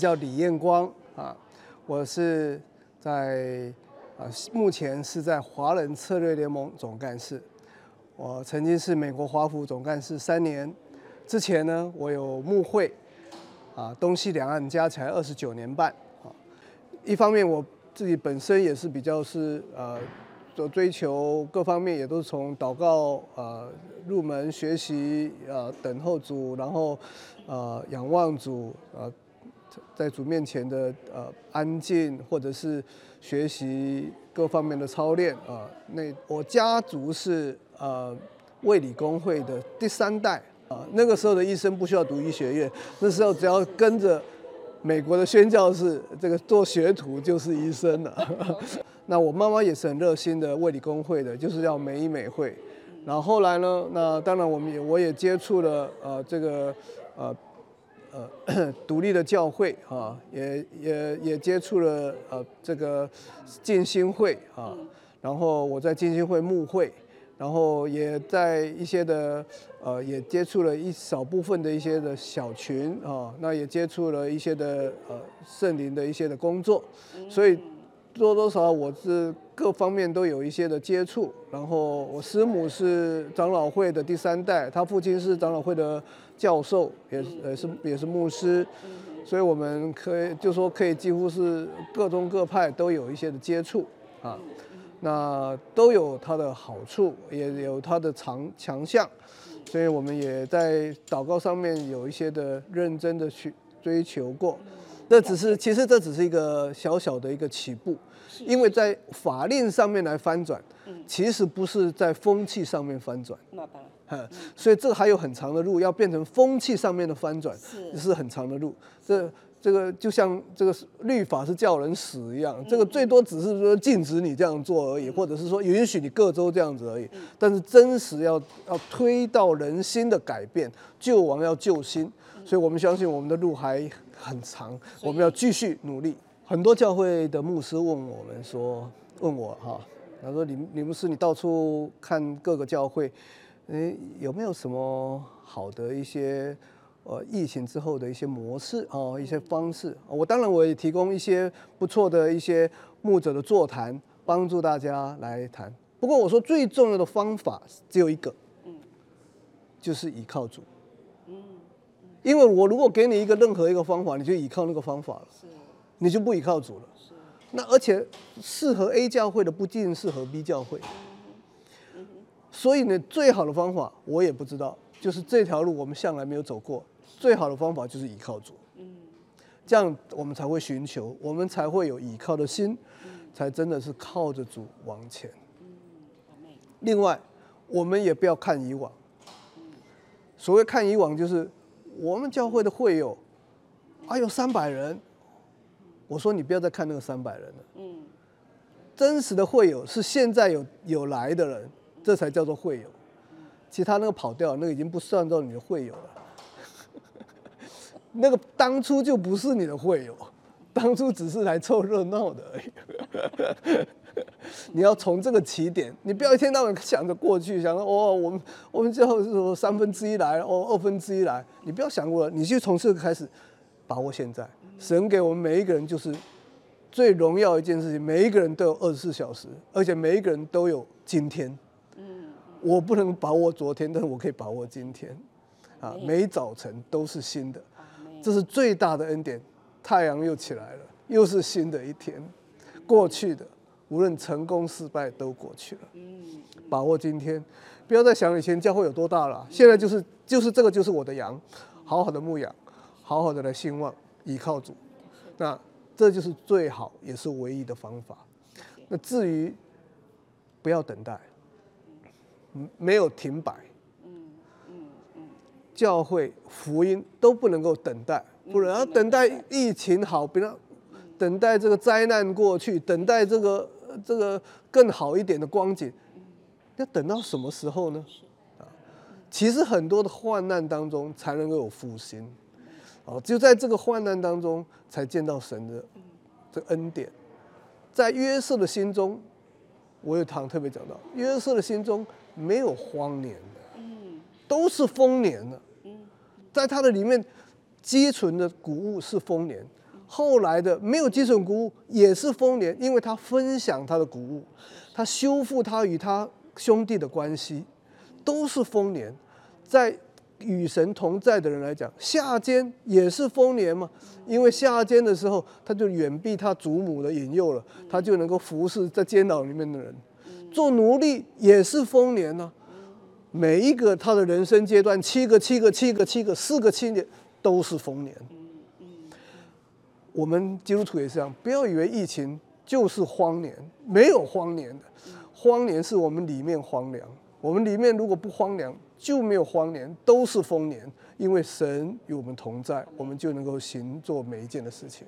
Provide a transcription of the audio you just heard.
叫李彦光啊，我是在啊目前是在华人策略联盟总干事，我曾经是美国华府总干事三年，之前呢我有慕会啊东西两岸加起来二十九年半啊，一方面我自己本身也是比较是呃。所追求各方面也都是从祷告呃入门学习呃等候主，然后呃仰望主呃在主面前的呃安静，或者是学习各方面的操练啊。那我家族是呃卫理公会的第三代啊。那个时候的医生不需要读医学院，那时候只要跟着美国的宣教士这个做学徒就是医生了。那我妈妈也是很热心的卫理公会的，就是要美医美会。然后后来呢，那当然我们也我也接触了呃这个呃呃 独立的教会啊，也也也接触了呃这个建新会啊。然后我在建新会牧会，然后也在一些的呃也接触了一少部分的一些的小群啊，那也接触了一些的呃圣灵的一些的工作，所以。多多少少我是各方面都有一些的接触，然后我师母是长老会的第三代，他父亲是长老会的教授，也也是也是牧师，所以我们可以就说可以几乎是各宗各派都有一些的接触啊，那都有它的好处，也有它的长强项，所以我们也在祷告上面有一些的认真的去追求过。这只是，其实这只是一个小小的一个起步，因为在法令上面来翻转，其实不是在风气上面翻转。那当然，所以这个还有很长的路，要变成风气上面的翻转，是很长的路。这这个就像这个律法是叫人死一样，这个最多只是说禁止你这样做而已，或者是说允许你各州这样子而已。但是真实要要推到人心的改变，救亡要救心，所以我们相信我们的路还。很长，我们要继续努力。很多教会的牧师问我们说：“问我哈，他说李李牧师，你到处看各个教会，诶，有没有什么好的一些呃疫情之后的一些模式哦，一些方式？我当然我也提供一些不错的一些牧者的座谈，帮助大家来谈。不过我说最重要的方法只有一个，嗯，就是依靠主。”因为我如果给你一个任何一个方法，你就依靠那个方法了，你就不依靠主了。那而且适合 A 教会的不尽适合 B 教会，所以呢，最好的方法我也不知道，就是这条路我们向来没有走过，最好的方法就是依靠主。这样我们才会寻求，我们才会有依靠的心，才真的是靠着主往前。另外，我们也不要看以往，所谓看以往就是。我们教会的会友，还有三百人。我说你不要再看那个三百人了。嗯。真实的会友是现在有有来的人，这才叫做会友。其他那个跑掉，那个已经不算作你的会友了。那个当初就不是你的会友，当初只是来凑热闹的而已。你要从这个起点，你不要一天到晚想着过去，想着哦，我们我们最后是说三分之一来，哦二分之一来，你不要想过了，你就从这个开始把握现在。神给我们每一个人就是最荣耀一件事情，每一个人都有二十四小时，而且每一个人都有今天。嗯，我不能把握昨天，但是我可以把握今天。啊，每早晨都是新的，这是最大的恩典。太阳又起来了，又是新的一天，过去的。无论成功失败都过去了，把握今天，不要再想以前教会有多大了。现在就是就是这个就是我的羊，好好的牧养，好好的来兴旺，依靠主，那这就是最好也是唯一的方法。那至于不要等待，没有停摆，教会福音都不能够等待，不然要等待。疫情好，不要等待这个灾难过去，等待这个。这个更好一点的光景，要等到什么时候呢？啊，其实很多的患难当中才能够有复兴，哦，就在这个患难当中才见到神的这恩典。在约瑟的心中，我有堂特别讲到，约瑟的心中没有荒年的，都是丰年的。在他的里面积存的谷物是丰年，后来的没有积损谷物也是丰年，因为他分享他的谷物，他修复他与他兄弟的关系，都是丰年。在与神同在的人来讲，夏间也是丰年嘛，因为夏间的时候他就远避他祖母的引诱了，他就能够服侍在监牢里面的人。做奴隶也是丰年呢，每一个他的人生阶段，七个七个七个七个四个七年都是丰年。我们基督徒也是这样，不要以为疫情就是荒年，没有荒年的，荒年是我们里面荒凉，我们里面如果不荒凉，就没有荒年，都是丰年，因为神与我们同在，我们就能够行做每一件的事情。